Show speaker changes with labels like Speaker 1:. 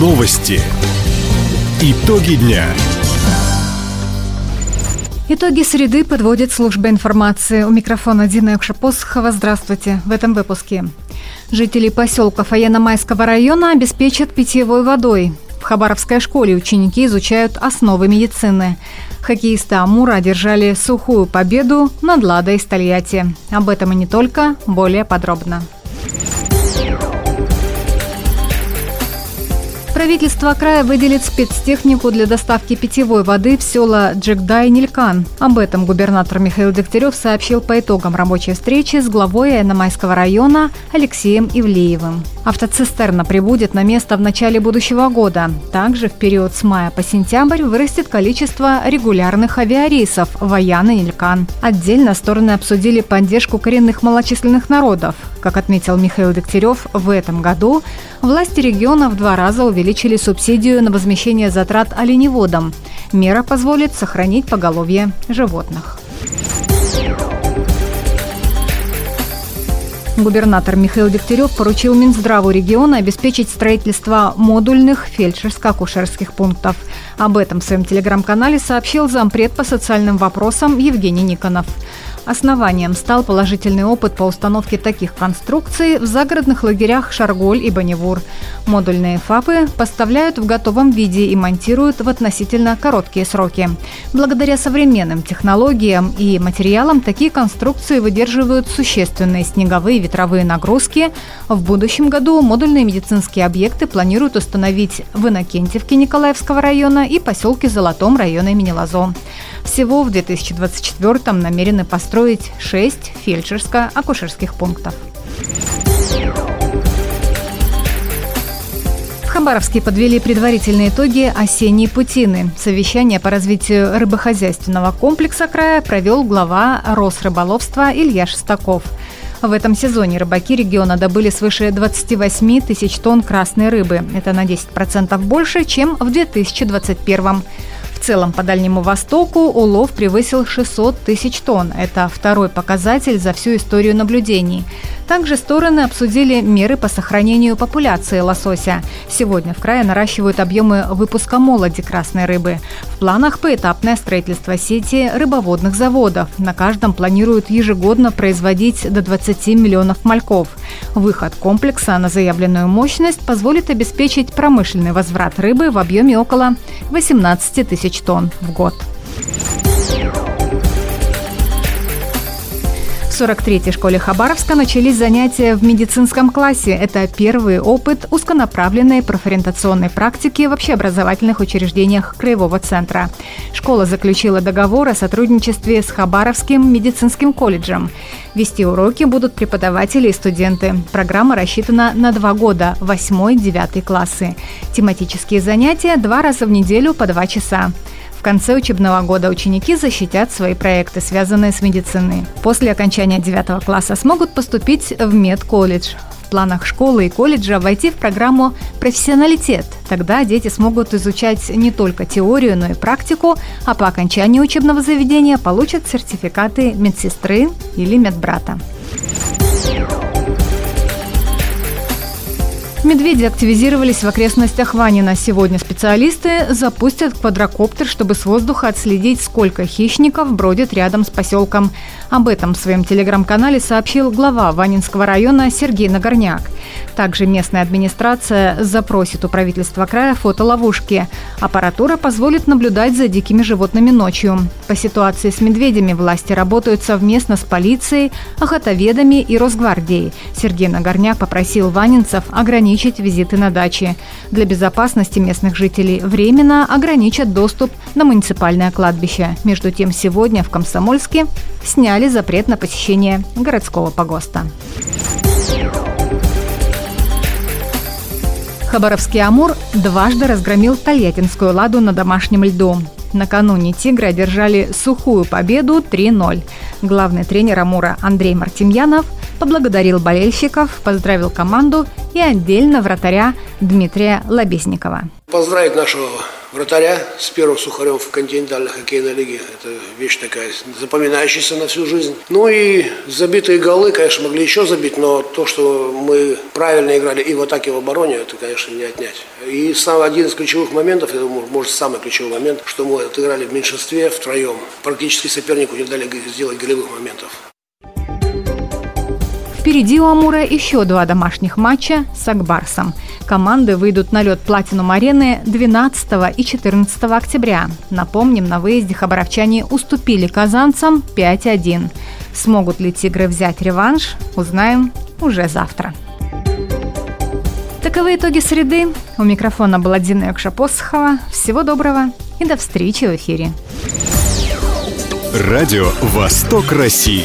Speaker 1: Новости. Итоги дня.
Speaker 2: Итоги среды подводит служба информации. У микрофона Дина Якшапосхова. Здравствуйте. В этом выпуске. Жители поселка Военно-Майского района обеспечат питьевой водой. В Хабаровской школе ученики изучают основы медицины. Хоккеисты Амура одержали сухую победу над Ладой из. Об этом и не только, более подробно. Правительство края выделит спецтехнику для доставки питьевой воды в села Джекда и Нилькан. Об этом губернатор Михаил Дегтярев сообщил по итогам рабочей встречи с главой Айномайского района Алексеем Ивлеевым. Автоцистерна прибудет на место в начале будущего года. Также в период с мая по сентябрь вырастет количество регулярных авиарейсов в Аян и Нилькан. Отдельно стороны обсудили поддержку коренных малочисленных народов. Как отметил Михаил Дегтярев, в этом году власти региона в два раза увеличили субсидию на возмещение затрат оленеводам. Мера позволит сохранить поголовье животных. Губернатор Михаил Дегтярев поручил Минздраву региона обеспечить строительство модульных фельдшерско-акушерских пунктов. Об этом в своем телеграм-канале сообщил зампред по социальным вопросам Евгений Никонов. Основанием стал положительный опыт по установке таких конструкций в загородных лагерях Шарголь и Баневур. Модульные ФАПы поставляют в готовом виде и монтируют в относительно короткие сроки. Благодаря современным технологиям и материалам такие конструкции выдерживают существенные снеговые и ветровые нагрузки. В будущем году модульные медицинские объекты планируют установить в Иннокентьевке Николаевского района и поселке Золотом района имени Лазо. Всего в 2024 намерены построить 6 фельдшерско-акушерских пунктов. Хабаровске подвели предварительные итоги осенней путины. Совещание по развитию рыбохозяйственного комплекса края провел глава Росрыболовства Илья Шестаков. В этом сезоне рыбаки региона добыли свыше 28 тысяч тонн красной рыбы. Это на 10% больше, чем в 2021 в целом по Дальнему Востоку улов превысил 600 тысяч тонн. Это второй показатель за всю историю наблюдений. Также стороны обсудили меры по сохранению популяции лосося. Сегодня в крае наращивают объемы выпуска молоди красной рыбы. В планах поэтапное строительство сети рыбоводных заводов. На каждом планируют ежегодно производить до 20 миллионов мальков. Выход комплекса на заявленную мощность позволит обеспечить промышленный возврат рыбы в объеме около 18 тысяч тонн в год. В 43-й школе Хабаровска начались занятия в медицинском классе. Это первый опыт узконаправленной профориентационной практики в общеобразовательных учреждениях Краевого центра. Школа заключила договор о сотрудничестве с Хабаровским медицинским колледжем. Вести уроки будут преподаватели и студенты. Программа рассчитана на два года, 8-9 классы. Тематические занятия два раза в неделю по два часа. В конце учебного года ученики защитят свои проекты, связанные с медициной. После окончания 9 класса смогут поступить в медколледж. В планах школы и колледжа войти в программу «Профессионалитет». Тогда дети смогут изучать не только теорию, но и практику, а по окончании учебного заведения получат сертификаты медсестры или медбрата. Медведи активизировались в окрестностях Ванина. Сегодня специалисты запустят квадрокоптер, чтобы с воздуха отследить, сколько хищников бродит рядом с поселком. Об этом в своем телеграм-канале сообщил глава Ванинского района Сергей Нагорняк. Также местная администрация запросит у правительства края фотоловушки. Аппаратура позволит наблюдать за дикими животными ночью. По ситуации с медведями власти работают совместно с полицией, охотоведами и Росгвардией. Сергей Нагорняк попросил ванинцев ограничить визиты на дачи. Для безопасности местных жителей временно ограничат доступ на муниципальное кладбище. Между тем, сегодня в Комсомольске сняли запрет на посещение городского погоста. Хабаровский «Амур» дважды разгромил Тольяттинскую «Ладу» на домашнем льду. Накануне «Тигры» одержали сухую победу 3-0. Главный тренер «Амура» Андрей Мартемьянов поблагодарил болельщиков, поздравил команду и отдельно вратаря Дмитрия Лобезникова.
Speaker 3: Поздравить нашего вратаря с первым Сухарем в континентальной хоккейной лиге. Это вещь такая запоминающаяся на всю жизнь. Ну и забитые голы, конечно, могли еще забить, но то, что мы правильно играли и в атаке, и в обороне, это, конечно, не отнять. И сам один из ключевых моментов, я может, самый ключевой момент, что мы отыграли в меньшинстве втроем. Практически сопернику не дали сделать голевых моментов.
Speaker 2: Впереди у Амура еще два домашних матча с Акбарсом. Команды выйдут на лед Платинум арены 12 и 14 октября. Напомним, на выезде хабаровчане уступили казанцам 5-1. Смогут ли тигры взять реванш, узнаем уже завтра. Таковы итоги среды. У микрофона была Дина Якшапосхова. Всего доброго и до встречи в эфире.
Speaker 1: Радио «Восток России».